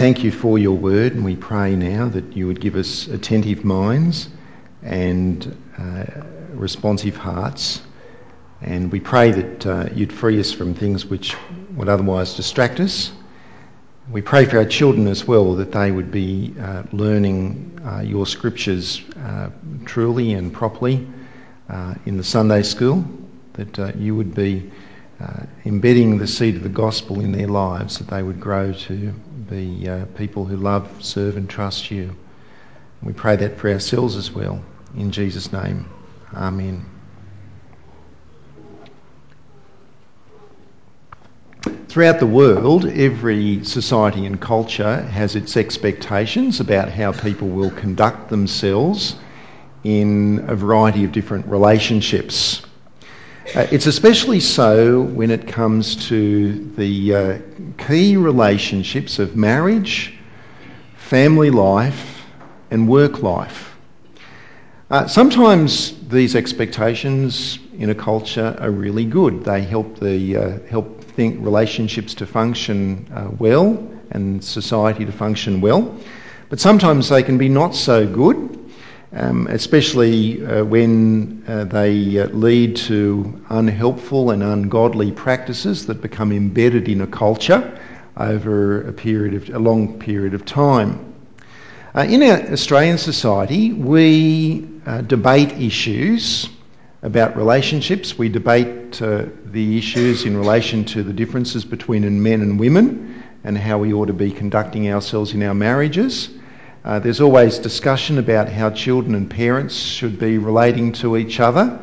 thank you for your word, and we pray now that you would give us attentive minds and uh, responsive hearts. And we pray that uh, you'd free us from things which would otherwise distract us. We pray for our children as well that they would be uh, learning uh, your scriptures uh, truly and properly uh, in the Sunday school, that you would be embedding the seed of the gospel in their lives, that they would grow to be uh, people who love, serve, and trust you. We pray that for ourselves as well. In Jesus' name, Amen. Throughout the world, every society and culture has its expectations about how people will conduct themselves in a variety of different relationships. Uh, it's especially so when it comes to the uh, key relationships of marriage, family life, and work life. Uh, sometimes these expectations in a culture are really good. They help the uh, help think relationships to function uh, well and society to function well. But sometimes they can be not so good um, especially uh, when uh, they uh, lead to unhelpful and ungodly practices that become embedded in a culture over a period of a long period of time. Uh, in our Australian society, we uh, debate issues about relationships. We debate uh, the issues in relation to the differences between men and women and how we ought to be conducting ourselves in our marriages. Uh, there's always discussion about how children and parents should be relating to each other.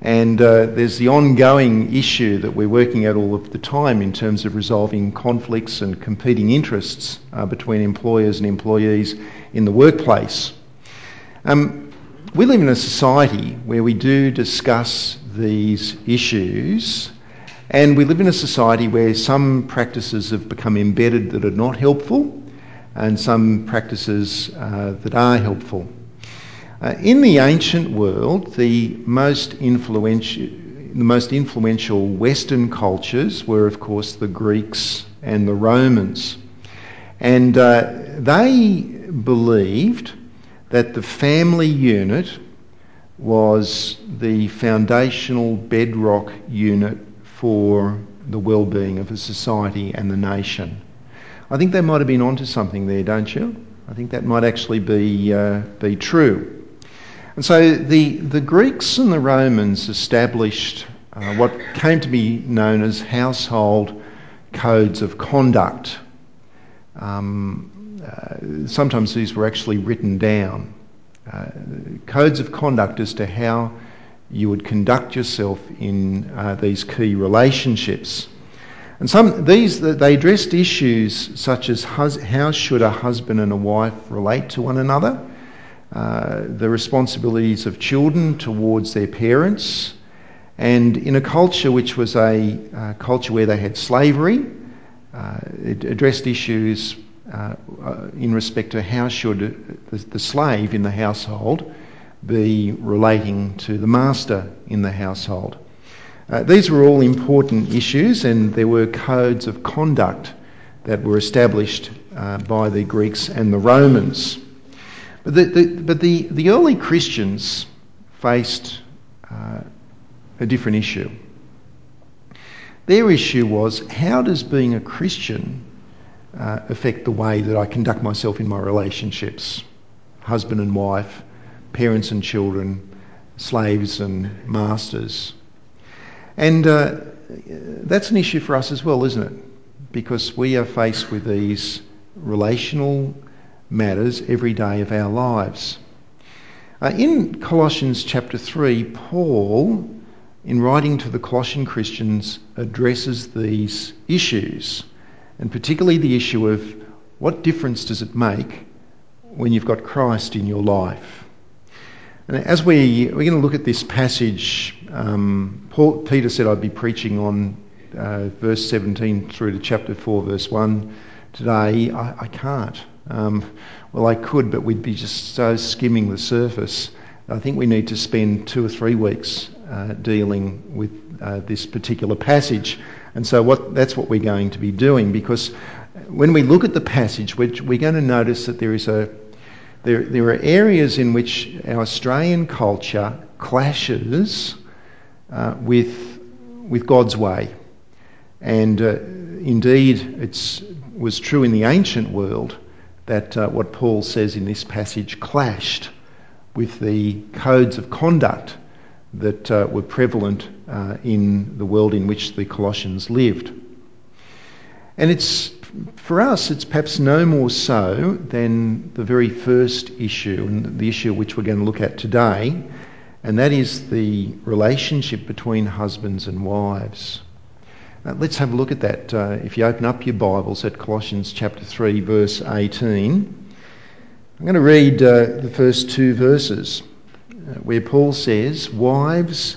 And uh, there's the ongoing issue that we're working at all of the time in terms of resolving conflicts and competing interests uh, between employers and employees in the workplace. Um, we live in a society where we do discuss these issues, and we live in a society where some practices have become embedded that are not helpful and some practices uh, that are helpful. Uh, in the ancient world, the most influential, the most influential Western cultures were, of course, the Greeks and the Romans. And uh, they believed that the family unit was the foundational bedrock unit for the well-being of a society and the nation. I think they might have been onto something there, don't you? I think that might actually be, uh, be true. And so the, the Greeks and the Romans established uh, what came to be known as household codes of conduct. Um, uh, sometimes these were actually written down. Uh, codes of conduct as to how you would conduct yourself in uh, these key relationships. And some these they addressed issues such as how should a husband and a wife relate to one another, uh, the responsibilities of children towards their parents, and in a culture which was a uh, culture where they had slavery, uh, it addressed issues uh, uh, in respect to how should the, the slave in the household be relating to the master in the household. Uh, these were all important issues, and there were codes of conduct that were established uh, by the Greeks and the Romans. But the, the but the, the early Christians faced uh, a different issue. Their issue was how does being a Christian uh, affect the way that I conduct myself in my relationships? Husband and wife, parents and children, slaves and masters. And uh, that's an issue for us as well, isn't it? Because we are faced with these relational matters every day of our lives. Uh, in Colossians chapter 3, Paul, in writing to the Colossian Christians, addresses these issues, and particularly the issue of what difference does it make when you've got Christ in your life? And as we, we're going to look at this passage, um, Paul, Peter said I'd be preaching on uh, verse 17 through to chapter 4, verse 1 today. I, I can't. Um, well, I could, but we'd be just so skimming the surface. I think we need to spend two or three weeks uh, dealing with uh, this particular passage. And so what, that's what we're going to be doing because when we look at the passage, we're, we're going to notice that there is a there, there are areas in which our Australian culture clashes uh, with with God's way, and uh, indeed it was true in the ancient world that uh, what Paul says in this passage clashed with the codes of conduct that uh, were prevalent uh, in the world in which the Colossians lived. And it's for us, it's perhaps no more so than the very first issue, and the issue which we're going to look at today, and that is the relationship between husbands and wives. Uh, let's have a look at that. Uh, if you open up your Bibles at Colossians chapter 3, verse 18, I'm going to read uh, the first two verses uh, where Paul says, Wives,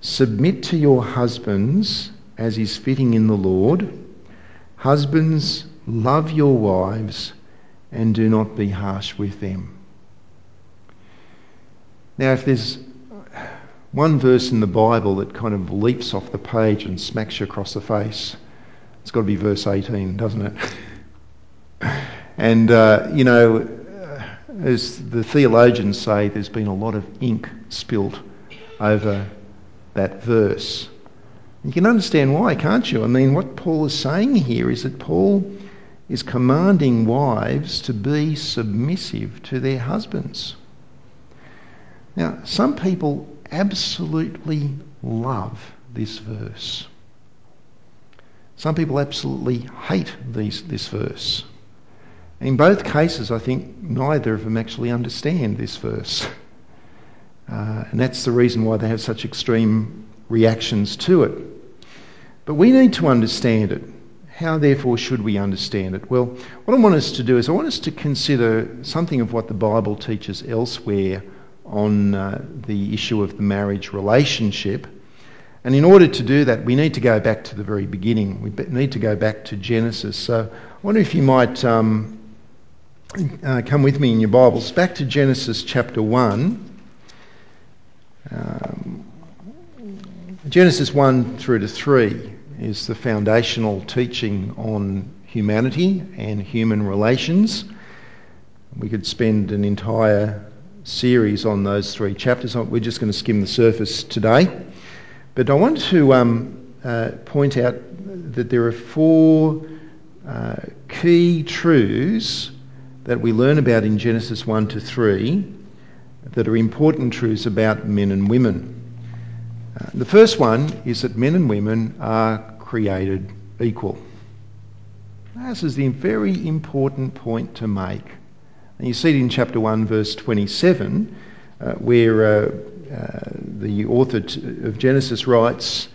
submit to your husbands as is fitting in the Lord. Husbands, love your wives and do not be harsh with them. Now, if there's one verse in the Bible that kind of leaps off the page and smacks you across the face, it's got to be verse 18, doesn't it? and, uh, you know, as the theologians say, there's been a lot of ink spilt over that verse. You can understand why, can't you? I mean, what Paul is saying here is that Paul is commanding wives to be submissive to their husbands. Now, some people absolutely love this verse. Some people absolutely hate these, this verse. In both cases, I think neither of them actually understand this verse. Uh, and that's the reason why they have such extreme reactions to it. But we need to understand it. How, therefore, should we understand it? Well, what I want us to do is I want us to consider something of what the Bible teaches elsewhere on uh, the issue of the marriage relationship. And in order to do that, we need to go back to the very beginning. We need to go back to Genesis. So I wonder if you might um, uh, come with me in your Bibles back to Genesis chapter 1. Um, Genesis 1 through to 3 is the foundational teaching on humanity and human relations. We could spend an entire series on those three chapters. We're just going to skim the surface today. But I want to um, uh, point out that there are four uh, key truths that we learn about in Genesis 1 to 3 that are important truths about men and women. Uh, the first one is that men and women are created equal. This is the very important point to make. And you see it in chapter 1, verse 27, uh, where uh, uh, the author of Genesis writes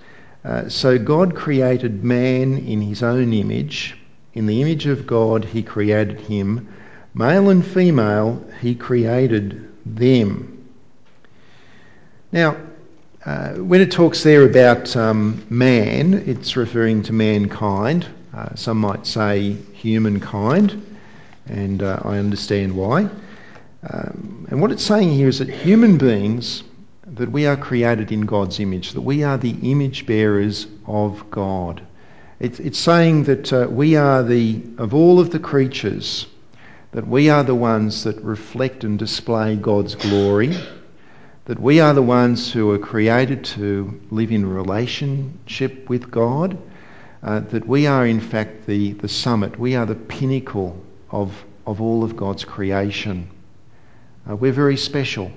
uh, So God created man in his own image. In the image of God, he created him. Male and female, he created them. Now, uh, when it talks there about um, man, it's referring to mankind. Uh, some might say humankind, and uh, I understand why. Um, and what it's saying here is that human beings, that we are created in God's image, that we are the image bearers of God. It's, it's saying that uh, we are the, of all of the creatures, that we are the ones that reflect and display God's glory that we are the ones who are created to live in relationship with God, uh, that we are in fact the, the summit, we are the pinnacle of, of all of God's creation. Uh, we're very special.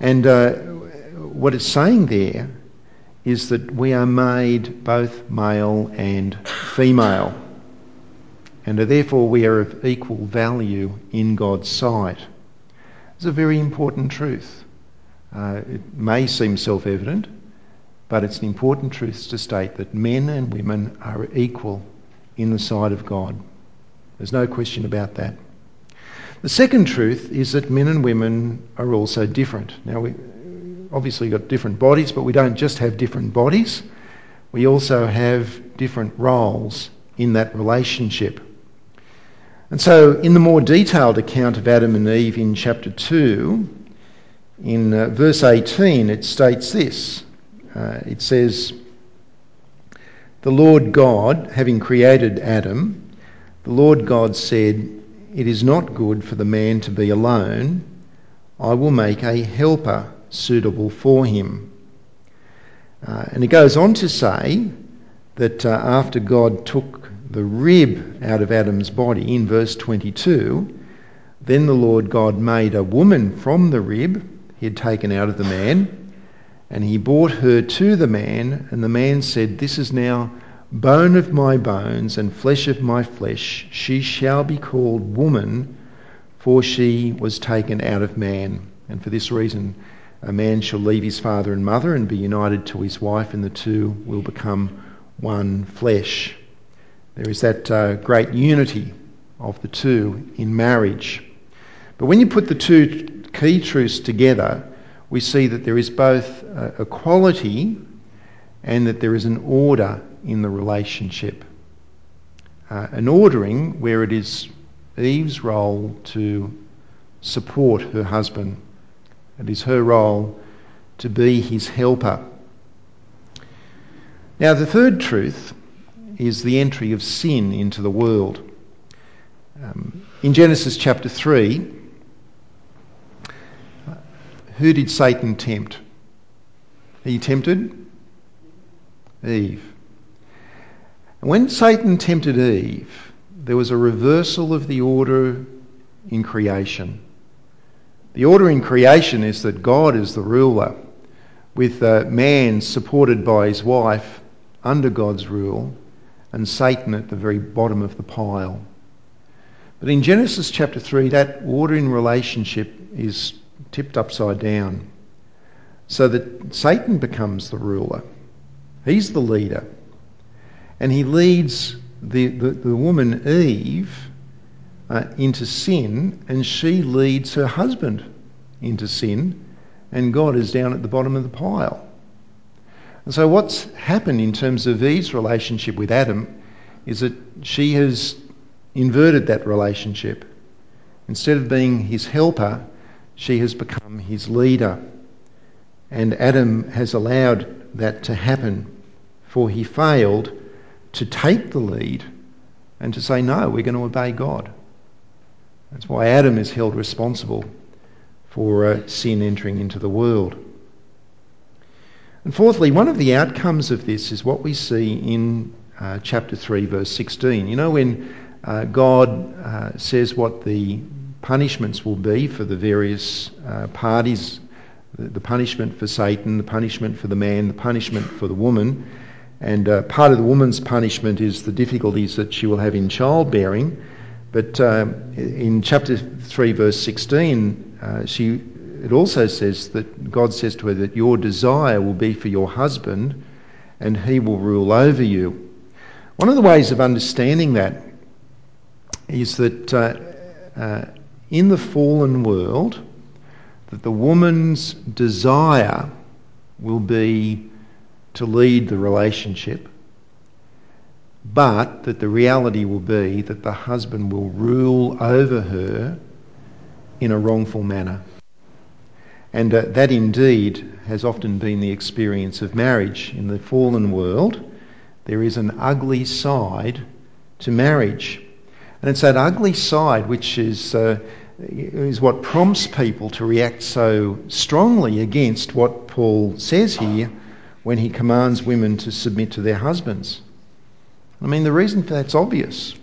And uh, what it's saying there is that we are made both male and female. And therefore we are of equal value in God's sight. It's a very important truth. Uh, it may seem self evident, but it's an important truth to state that men and women are equal in the sight of God. There's no question about that. The second truth is that men and women are also different. Now, we obviously got different bodies, but we don't just have different bodies, we also have different roles in that relationship. And so, in the more detailed account of Adam and Eve in chapter 2, in uh, verse 18, it states this uh, it says, The Lord God, having created Adam, the Lord God said, It is not good for the man to be alone. I will make a helper suitable for him. Uh, and it goes on to say that uh, after God took the rib out of Adam's body in verse 22, then the Lord God made a woman from the rib he had taken out of the man, and he brought her to the man, and the man said, This is now bone of my bones and flesh of my flesh. She shall be called woman, for she was taken out of man. And for this reason, a man shall leave his father and mother and be united to his wife, and the two will become one flesh. There is that uh, great unity of the two in marriage. But when you put the two key truths together, we see that there is both a quality and that there is an order in the relationship. Uh, an ordering where it is Eve's role to support her husband. It is her role to be his helper. Now, the third truth is the entry of sin into the world. Um, in Genesis chapter 3, who did Satan tempt? He tempted Eve. When Satan tempted Eve, there was a reversal of the order in creation. The order in creation is that God is the ruler, with uh, man supported by his wife under God's rule, and Satan at the very bottom of the pile. But in Genesis chapter 3, that order in relationship is tipped upside down. So that Satan becomes the ruler. He's the leader. And he leads the, the, the woman Eve uh, into sin, and she leads her husband into sin, and God is down at the bottom of the pile. And so, what's happened in terms of Eve's relationship with Adam is that she has inverted that relationship. Instead of being his helper, she has become his leader. And Adam has allowed that to happen, for he failed to take the lead and to say, no, we're going to obey God. That's why Adam is held responsible for uh, sin entering into the world. And fourthly, one of the outcomes of this is what we see in uh, chapter 3, verse 16. You know, when uh, God uh, says what the punishments will be for the various uh, parties the, the, punishment for Satan, the punishment for the man, the punishment for the woman. And uh, part of the woman's punishment is the difficulties that she will have in childbearing. But uh, in chapter 3, verse 16, uh, she, it also says that God says to her that your desire will be for your husband and he will rule over you. One of the ways of understanding that is that uh, uh, in the fallen world that the woman's desire will be to lead the relationship, but that the reality will be that the husband will rule over her in a wrongful manner. And uh, that indeed has often been the experience of marriage. In the fallen world, there is an ugly side to marriage. And it's that ugly side which is, uh, is what prompts people to react so strongly against what Paul says here when he commands women to submit to their husbands. I mean, the reason for that's obvious.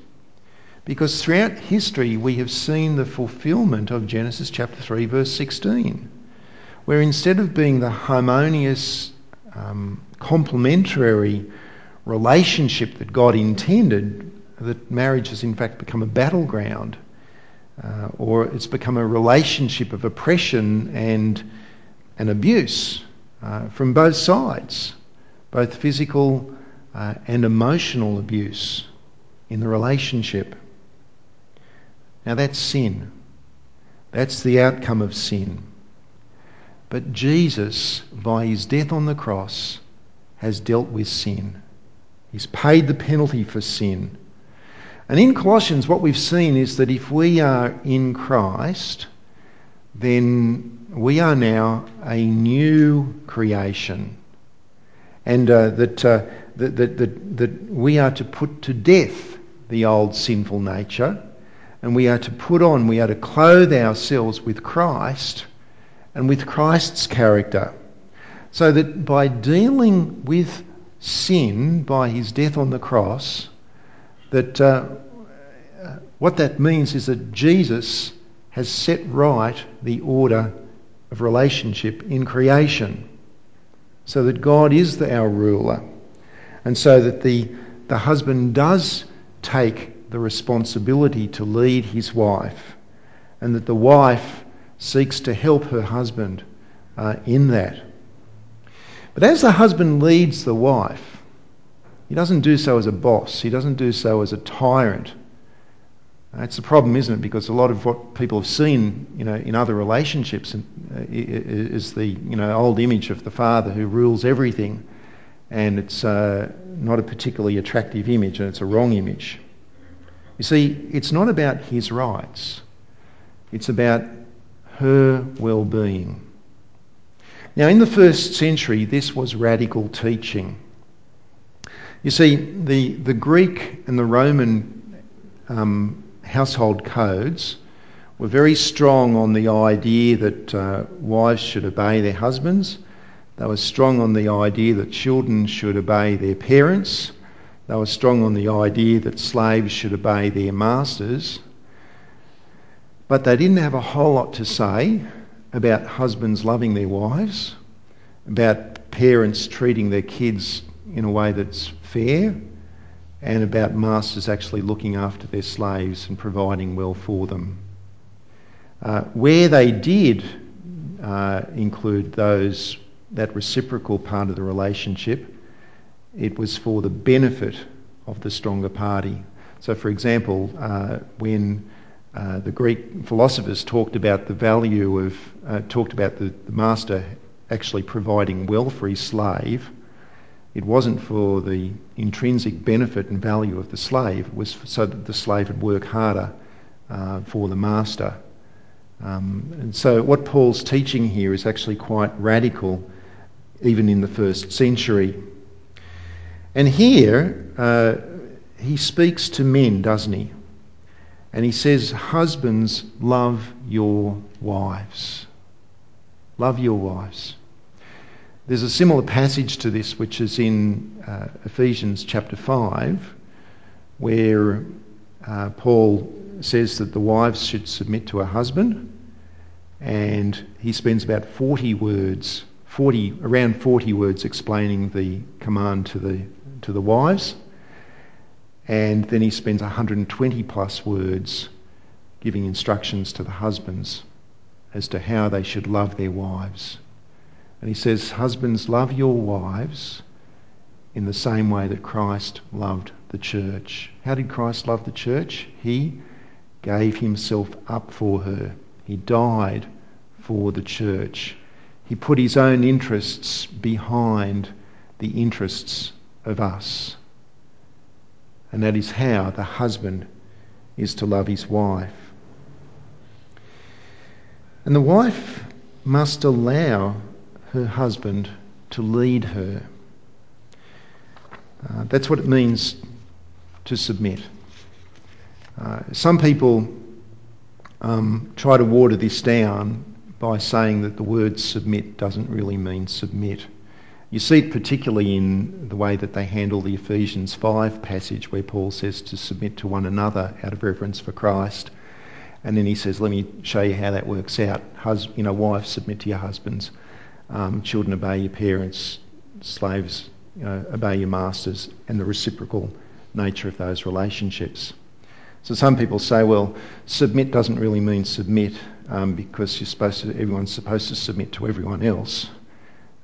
Because throughout history, we have seen the fulfillment of Genesis chapter 3, verse 16, where instead of being the harmonious, um, complementary relationship that God intended, that marriage has in fact become a battleground, uh, or it's become a relationship of oppression and, and abuse from both sides, both physical uh, and emotional abuse in the relationship. Now that's sin. That's the outcome of sin. But Jesus, by his death on the cross, has dealt with sin. He's paid the penalty for sin. And in Colossians, what we've seen is that if we are in Christ, then we are now a new creation. And uh, that, uh, that, that, that, that we are to put to death the old sinful nature and we are to put on, we are to clothe ourselves with Christ and with Christ's character. So that by dealing with sin by his death on the cross, that uh, what that means is that Jesus has set right the order of relationship in creation, so that God is the, our ruler, and so that the, the husband does take the responsibility to lead his wife, and that the wife seeks to help her husband uh, in that. But as the husband leads the wife, he doesn't do so as a boss, he doesn't do so as a tyrant. That's the problem, isn't it? Because a lot of what people have seen, you know, in other relationships uh, is the, you know, old image of the father who rules everything, and it's uh, not a particularly attractive image, and it's a wrong image. You see, it's not about his rights; it's about her well-being. Now, in the first century, this was radical teaching. You see, the, the Greek and the Roman um, household codes were very strong on the idea that uh, wives should obey their husbands. They were strong on the idea that children should obey their parents. They were strong on the idea that slaves should obey their masters. But they didn't have a whole lot to say about husbands loving their wives, about parents treating their kids in a way that's fair, and about masters actually looking after their slaves and providing well for them. Uh, where they did uh, include those that reciprocal part of the relationship, it was for the benefit of the stronger party. So, for example, uh, when uh, the Greek philosophers talked about the value of, uh, talked about the, the, master actually providing well for his slave. It wasn't for the intrinsic benefit and value of the slave, it was so that the slave would work harder uh, for the master. Um, and so, what Paul's teaching here is actually quite radical, even in the first century. And here, uh, he speaks to men, doesn't he? And he says, Husbands, love your wives. Love your wives. There's a similar passage to this which is in uh, Ephesians chapter 5, where uh, Paul says that the wives should submit to a husband, and he spends about 40 words, 40, around 40 words explaining the command to the, to the wives and then he spends 120 plus words giving instructions to the husbands as to how they should love their wives. And he says, Husbands, love your wives in the same way that Christ loved the church. How did Christ love the church? He gave himself up for her, he died for the church. He put his own interests behind the interests of us and that is how the husband is to love his wife. And the wife must allow her husband to lead her. Uh, that's what it means to submit. Uh, some people um, try to water this down by saying that the word submit doesn't really mean submit. You see it particularly in the way that they handle the Ephesians 5 passage where Paul says to submit to one another out of reverence for Christ. And then he says, let me show you how that works out. Hus- you know, wives, submit to your husbands. Um, children, obey your parents. Slaves, know, obey your masters. And the reciprocal nature of those relationships. So some people say, well, submit doesn't really mean submit um, because you're supposed to, everyone's supposed to submit to everyone else.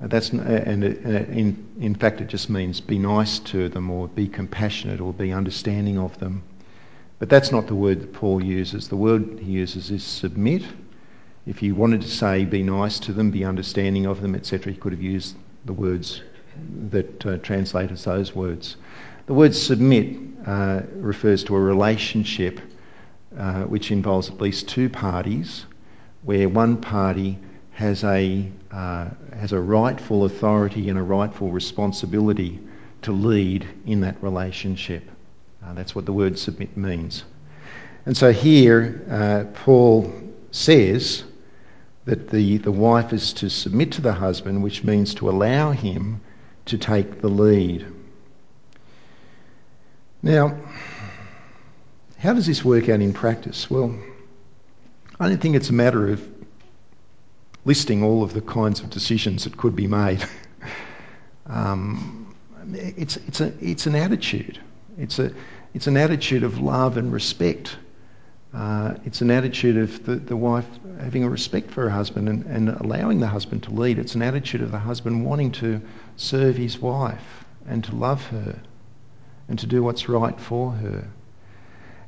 Uh, that's, uh, and it, uh, in, in fact, it just means be nice to them or be compassionate or be understanding of them. But that's not the word that Paul uses. The word he uses is submit. If he wanted to say be nice to them, be understanding of them, etc., he could have used the words that uh, translate as those words. The word submit uh, refers to a relationship uh, which involves at least two parties where one party has a, uh, has a rightful authority and a rightful responsibility to lead in that relationship. Uh, that's what the word submit means. And so here, uh, Paul says that the, the wife is to submit to the husband, which means to allow him to take the lead. Now, how does this work out in practice? Well, I don't think it's a matter of listing all of the kinds of decisions that could be made. um, it's, it's, a, it's an attitude. It's, a, it's an attitude of love and respect. Uh, it's an attitude of the, the wife having a respect for her husband and, and allowing the husband to lead. It's an attitude of the husband wanting to serve his wife and to love her and to do what's right for her.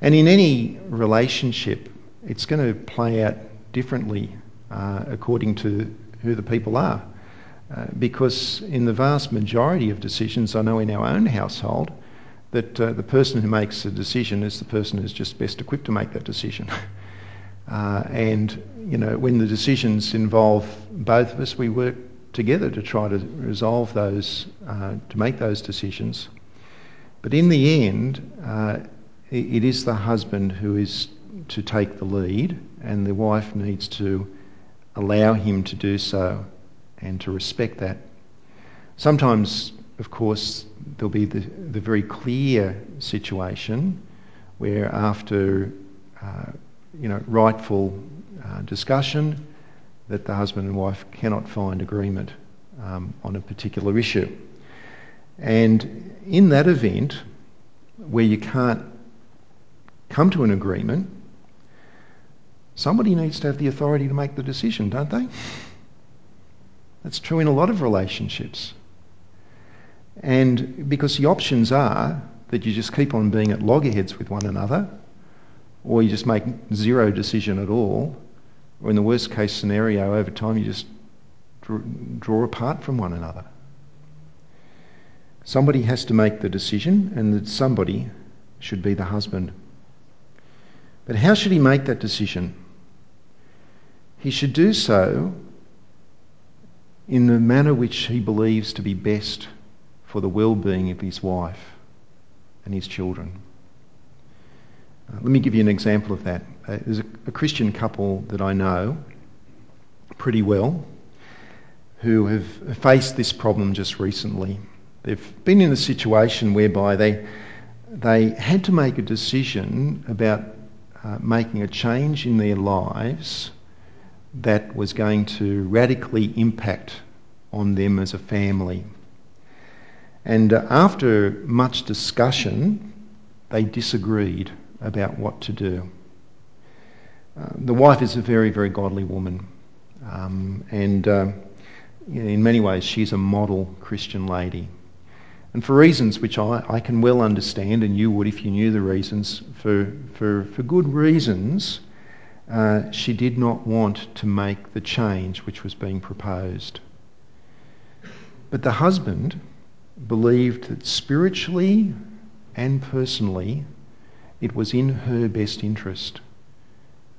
And in any relationship, it's going to play out differently uh, according to who the people are. Uh, because in the vast majority of decisions I know in our own household, that uh, the person who makes a decision is the person who's just best equipped to make that decision. Uh, and, you know, when the decisions involve both of us, we work together to try to resolve those, uh, to make those decisions. But in the end, uh, it is the husband who is to take the lead, and the wife needs to allow him to do so and to respect that. Sometimes, of course, there'll be the, the very clear situation where, after uh, you know, rightful uh, discussion, that the husband and wife cannot find agreement um, on a particular issue. And in that event, where you can't come to an agreement, somebody needs to have the authority to make the decision, don't they? That's true in a lot of relationships. And because the options are that you just keep on being at loggerheads with one another, or you just make zero decision at all, or in the worst case scenario, over time you just draw apart from one another. Somebody has to make the decision, and that somebody should be the husband. But how should he make that decision? He should do so in the manner which he believes to be best for the well being of his wife and his children. Uh, let me give you an example of that. Uh, there's a, a Christian couple that I know pretty well who have faced this problem just recently. They've been in a situation whereby they, they had to make a decision about uh, making a change in their lives that was going to radically impact on them as a family. And uh, after much discussion, they disagreed about what to do. Uh, the wife is a very, very godly woman, um, and uh, in many ways, she's a model Christian lady. And for reasons which I, I can well understand, and you would if you knew the reasons, for, for, for good reasons, uh, she did not want to make the change which was being proposed. But the husband believed that spiritually and personally it was in her best interest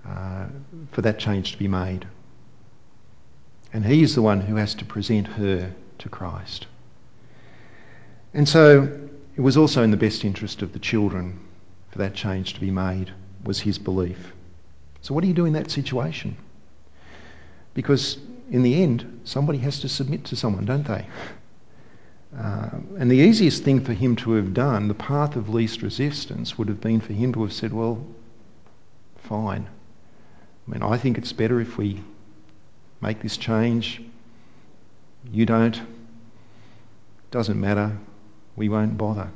uh, for that change to be made. And he is the one who has to present her to Christ. And so it was also in the best interest of the children for that change to be made, was his belief. So, what do you do in that situation? Because in the end, somebody has to submit to someone, don't they? Uh, and the easiest thing for him to have done, the path of least resistance, would have been for him to have said, Well, fine. I mean, I think it's better if we make this change. You don't. Doesn't matter we won't bother.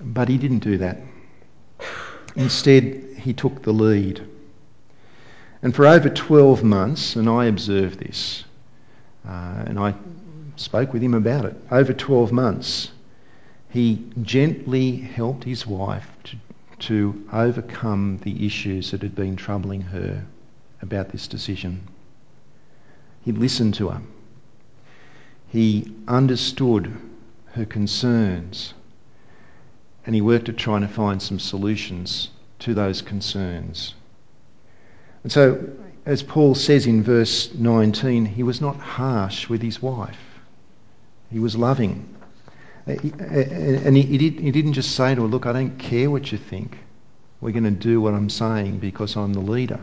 But he didn't do that. Instead, he took the lead. And for over 12 months, and I observed this, uh, and I spoke with him about it, over 12 months, he gently helped his wife to, to overcome the issues that had been troubling her about this decision. He listened to her. He understood her concerns and he worked at trying to find some solutions to those concerns. And so, as Paul says in verse 19, he was not harsh with his wife, he was loving. Uh, uh, and he, did, he didn't just say to her, Look, I don't care what you think. We're going to do what I'm saying because I'm the leader.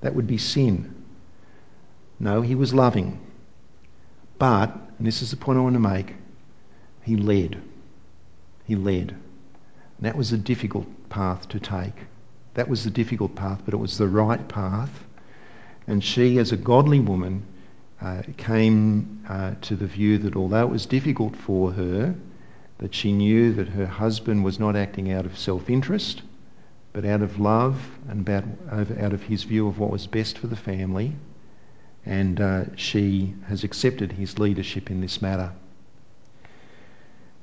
That would be sin. No, he was loving. But, and this is the point I want to make, he led. He led. And that was a difficult path to take. That was the difficult path, but it was the right path. And she, as a godly woman, uh, came uh, to the view that although it was difficult for her, that she knew that her husband was not acting out of self-interest, but out of love and about, out of his view of what was best for the family. And uh, she has accepted his leadership in this matter.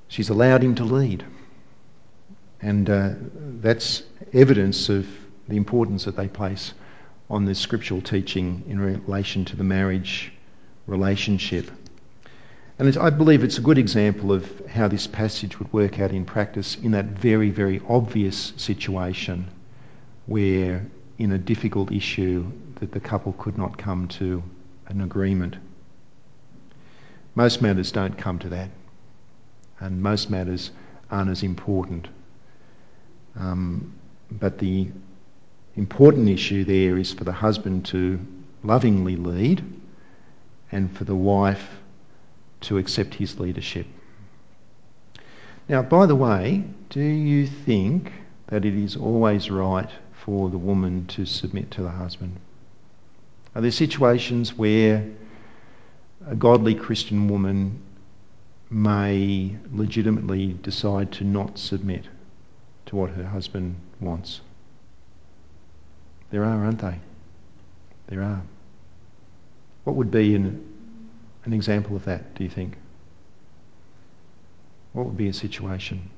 She's allowed him to lead. And uh, that's evidence of the importance that they place on the scriptural teaching in relation to the marriage relationship. And I believe it's a good example of how this passage would work out in practice in that very, very obvious situation where, in a difficult issue, that the couple could not come to an agreement. Most matters don't come to that, and most matters aren't as important. Um, but the important issue there is for the husband to lovingly lead and for the wife to accept his leadership. Now, by the way, do you think that it is always right for the woman to submit to the husband? Are there situations where a godly Christian woman may legitimately decide to not submit to what her husband wants? There are, aren't they? There are. What would be an, an example of that, do you think? What would be a situation?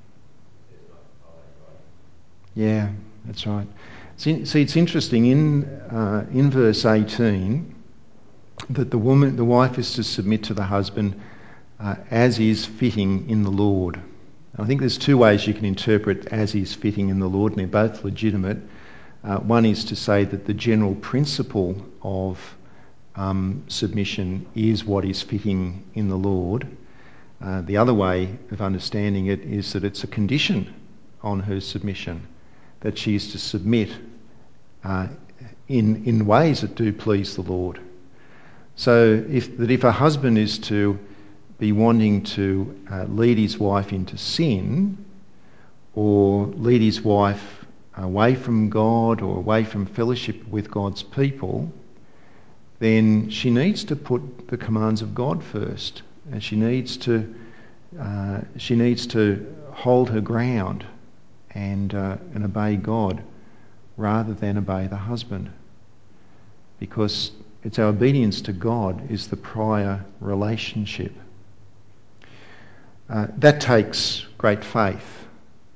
Yeah, that's right. See, it's interesting in, uh, in verse 18 that the woman, the wife is to submit to the husband uh, as is fitting in the Lord. I think there's two ways you can interpret as is fitting in the Lord, and they're both legitimate. Uh, one is to say that the general principle of um, submission is what is fitting in the Lord. Uh, the other way of understanding it is that it's a condition on her submission, that she is to submit uh, in, in ways that do please the Lord. So if, that if a husband is to be wanting to uh, lead his wife into sin or lead his wife away from God or away from fellowship with God's people, then she needs to put the commands of God first, and she needs to uh, she needs to hold her ground and uh, and obey God rather than obey the husband, because it's our obedience to God is the prior relationship. Uh, that takes great faith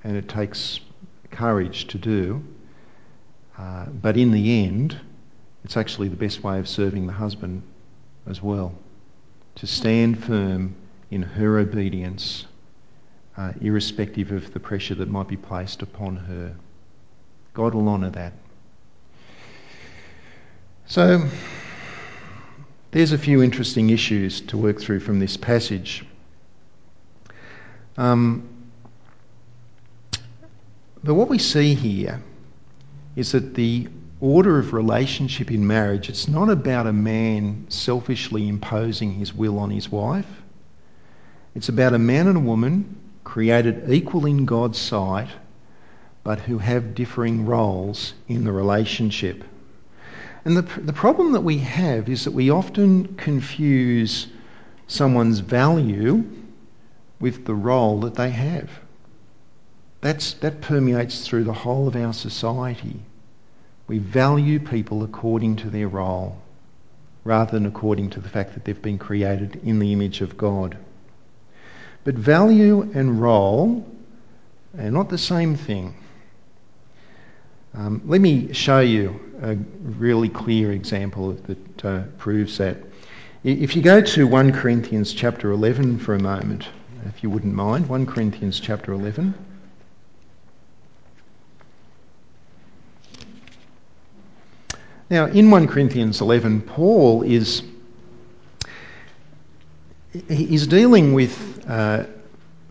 and it takes courage to do, uh, but in the end it's actually the best way of serving the husband as well. To stand firm in her obedience, uh, irrespective of the pressure that might be placed upon her. God will honour that. So, there's a few interesting issues to work through from this passage. Um, but what we see here is that the order of relationship in marriage, it's not about a man selfishly imposing his will on his wife. It's about a man and a woman created equal in God's sight, but who have differing roles in the relationship. And the, the problem that we have is that we often confuse someone's value with the role that they have. That's, that permeates through the whole of our society. We value people according to their role rather than according to the fact that they've been created in the image of God. But value and role are not the same thing. Um, let me show you a really clear example that uh, proves that. If you go to 1 Corinthians chapter 11 for a moment, if you wouldn't mind, 1 Corinthians chapter 11. Now, in 1 Corinthians 11, Paul is he's dealing with uh,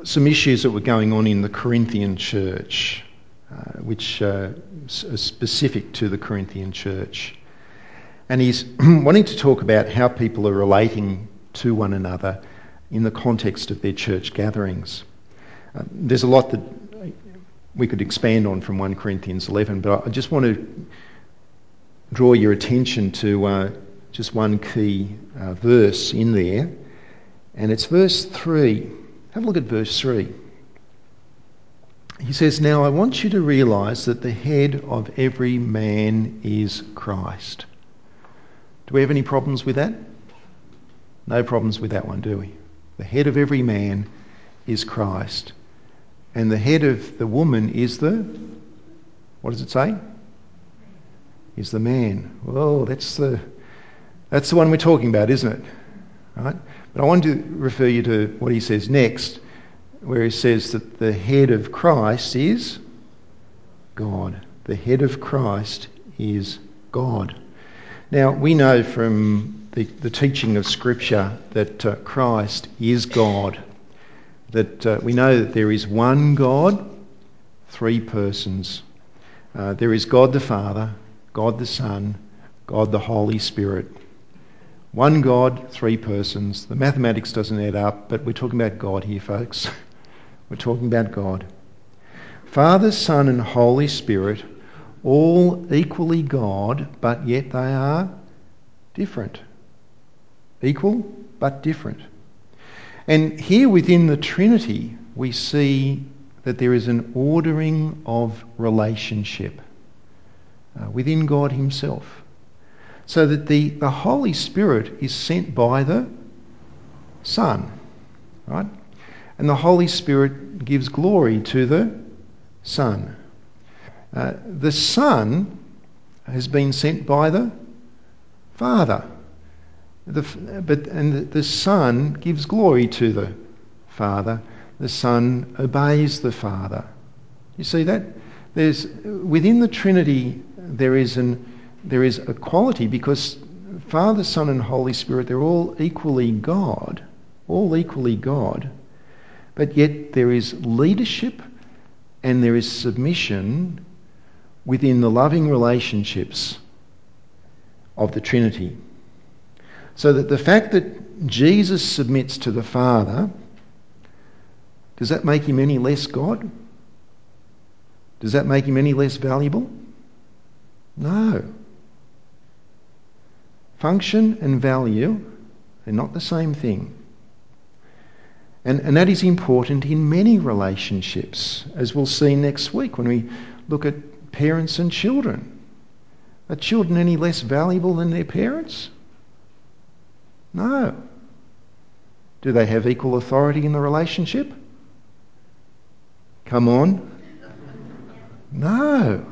some issues that were going on in the Corinthian church, uh, which uh, are specific to the Corinthian church. And he's wanting to talk about how people are relating to one another in the context of their church gatherings. Uh, there's a lot that we could expand on from 1 Corinthians 11, but I just want to draw your attention to uh, just one key uh, verse in there, and it's verse 3. Have a look at verse 3. He says, Now I want you to realize that the head of every man is Christ. Do we have any problems with that? No problems with that one, do we? The head of every man is Christ. And the head of the woman is the, what does it say? Is the man. Well, that's the, that's the one we're talking about, isn't it? Right? But I want to refer you to what he says next, where he says that the head of Christ is God. The head of Christ is God. Now, we know from the, the teaching of Scripture that uh, Christ is God that uh, we know that there is one God, three persons. Uh, there is God the Father, God the Son, God the Holy Spirit. One God, three persons. The mathematics doesn't add up, but we're talking about God here, folks. we're talking about God. Father, Son, and Holy Spirit, all equally God, but yet they are different. Equal, but different. And here within the Trinity, we see that there is an ordering of relationship uh, within God Himself. So that the, the Holy Spirit is sent by the Son, right? And the Holy Spirit gives glory to the Son. Uh, the Son has been sent by the Father. The, but, and the, the Son gives glory to the Father. The Son obeys the Father. You see that? There's, within the Trinity, there is, an, there is a quality because Father, Son, and Holy Spirit, they're all equally God, all equally God, but yet there is leadership and there is submission within the loving relationships of the Trinity. So that the fact that Jesus submits to the Father, does that make him any less God? Does that make him any less valuable? No. Function and value are not the same thing. And, and that is important in many relationships, as we'll see next week when we look at parents and children. Are children any less valuable than their parents? No. Do they have equal authority in the relationship? Come on. No.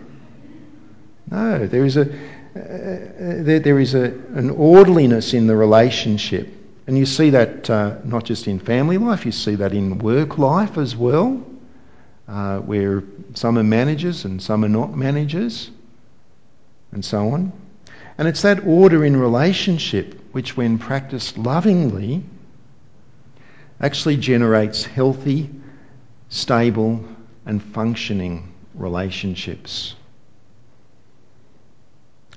No. There is a, uh, there, there is a, an orderliness in the relationship. And you see that uh, not just in family life, you see that in work life as well, uh, where some are managers and some are not managers, and so on. And it's that order in relationship which, when practiced lovingly, actually generates healthy, stable, and functioning relationships.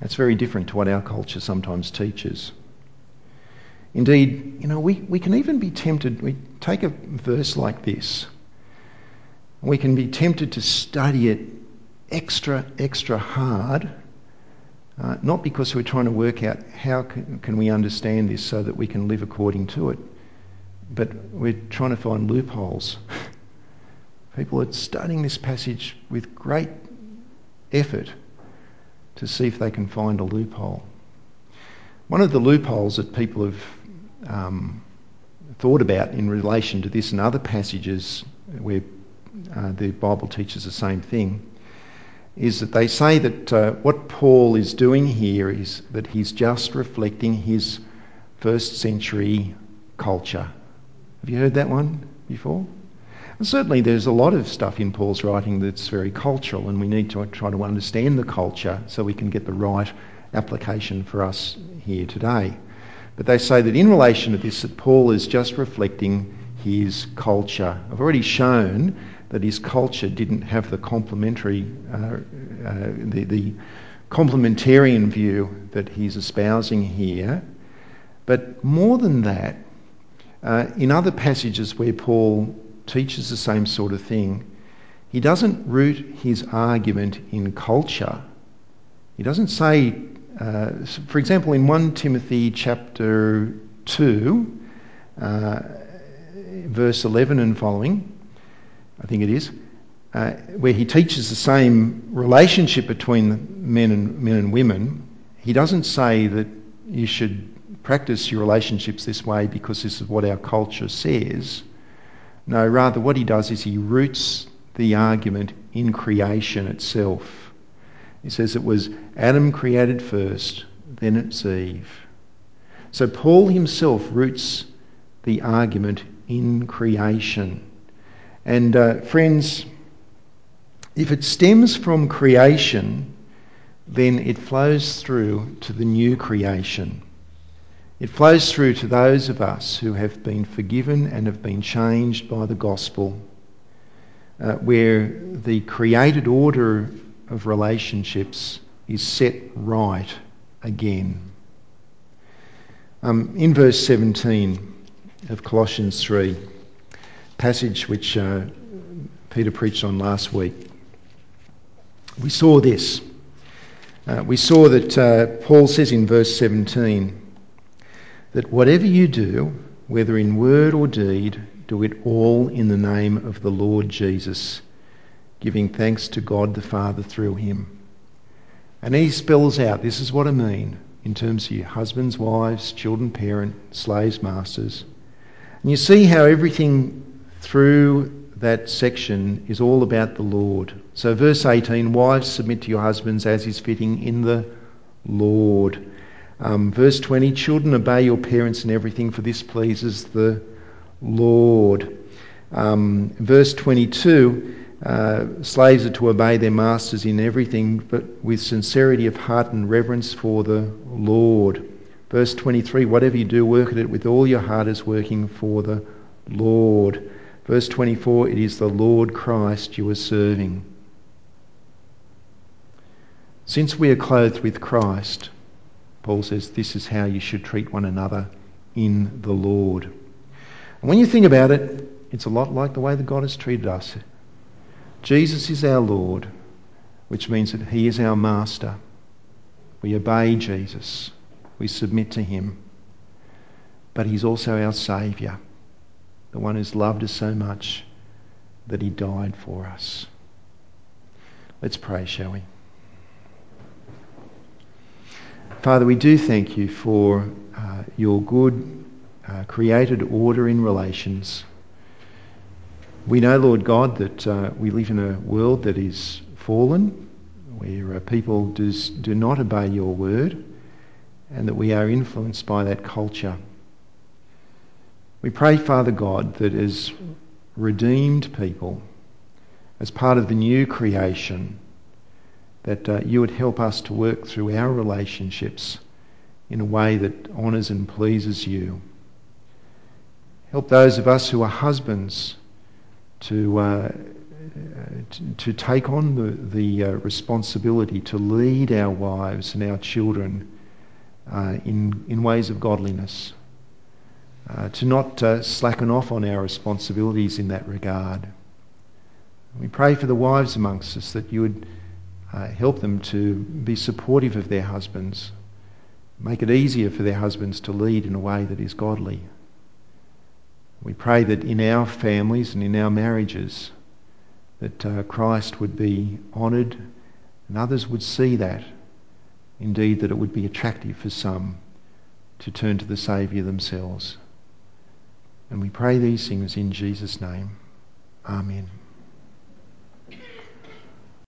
That's very different to what our culture sometimes teaches. Indeed, you know, we, we can even be tempted, we take a verse like this, we can be tempted to study it extra, extra hard uh, not because we're trying to work out how can, can we understand this so that we can live according to it, but we're trying to find loopholes. People are studying this passage with great effort to see if they can find a loophole. One of the loopholes that people have um, thought about in relation to this and other passages where uh, the Bible teaches the same thing is that they say that uh, what Paul is doing here is that he's just reflecting his first century culture. Have you heard that one before? And certainly there's a lot of stuff in Paul's writing that's very cultural, and we need to try to understand the culture so we can get the right application for us here today. But they say that in relation to this, that Paul is just reflecting his culture. I've already shown that his culture didn't have the complementary, uh, uh, the, the complementarian view that he's espousing here. But more than that, uh, in other passages where Paul teaches the same sort of thing, he doesn't root his argument in culture. He doesn't say, uh, for example, in 1 Timothy chapter 2, uh, verse 11 and following, I think it is, uh, where he teaches the same relationship between men and men and women, he doesn't say that you should practice your relationships this way because this is what our culture says. No, rather, what he does is he roots the argument in creation itself. He says it was Adam created first, then it's Eve. So Paul himself roots the argument in creation. And uh, friends, if it stems from creation, then it flows through to the new creation. It flows through to those of us who have been forgiven and have been changed by the gospel, uh, where the created order of relationships is set right again. Um, in verse 17 of Colossians 3, passage which uh, Peter preached on last week, we saw this. Uh, we saw that uh, Paul says in verse 17, that whatever you do, whether in word or deed, do it all in the name of the Lord Jesus, giving thanks to God the Father through him. And he spells out this is what I mean in terms of your husbands, wives, children, parents, slaves, masters. And you see how everything through that section is all about the Lord. So, verse 18 Wives, submit to your husbands as is fitting in the Lord. Um, verse 20 Children, obey your parents in everything, for this pleases the Lord. Um, verse 22 uh, Slaves are to obey their masters in everything, but with sincerity of heart and reverence for the Lord. Verse 23 Whatever you do, work at it with all your heart as working for the Lord. Verse 24 It is the Lord Christ you are serving. Since we are clothed with Christ, Paul says this is how you should treat one another in the Lord. And when you think about it, it's a lot like the way that God has treated us. Jesus is our Lord, which means that He is our Master. We obey Jesus, we submit to Him. But He's also our Saviour, the one who's loved us so much that He died for us. Let's pray, shall we? Father, we do thank you for uh, your good uh, created order in relations. We know, Lord God, that uh, we live in a world that is fallen, where uh, people does, do not obey your word, and that we are influenced by that culture. We pray, Father God, that as redeemed people, as part of the new creation, that uh, you would help us to work through our relationships in a way that honours and pleases you. Help those of us who are husbands to, uh, to, to, take on the, the uh, responsibility to lead our wives and our children uh, in, in ways of godliness, uh, to not uh, slacken off on our responsibilities in that regard. We pray for the wives amongst us that you would uh, help them to be supportive of their husbands, make it easier for their husbands to lead in a way that is godly. We pray that in our families and in our marriages, that uh, Christ would be honoured and others would see that. Indeed, that it would be attractive for some to turn to the Saviour themselves. And we pray these things in Jesus' name. Amen.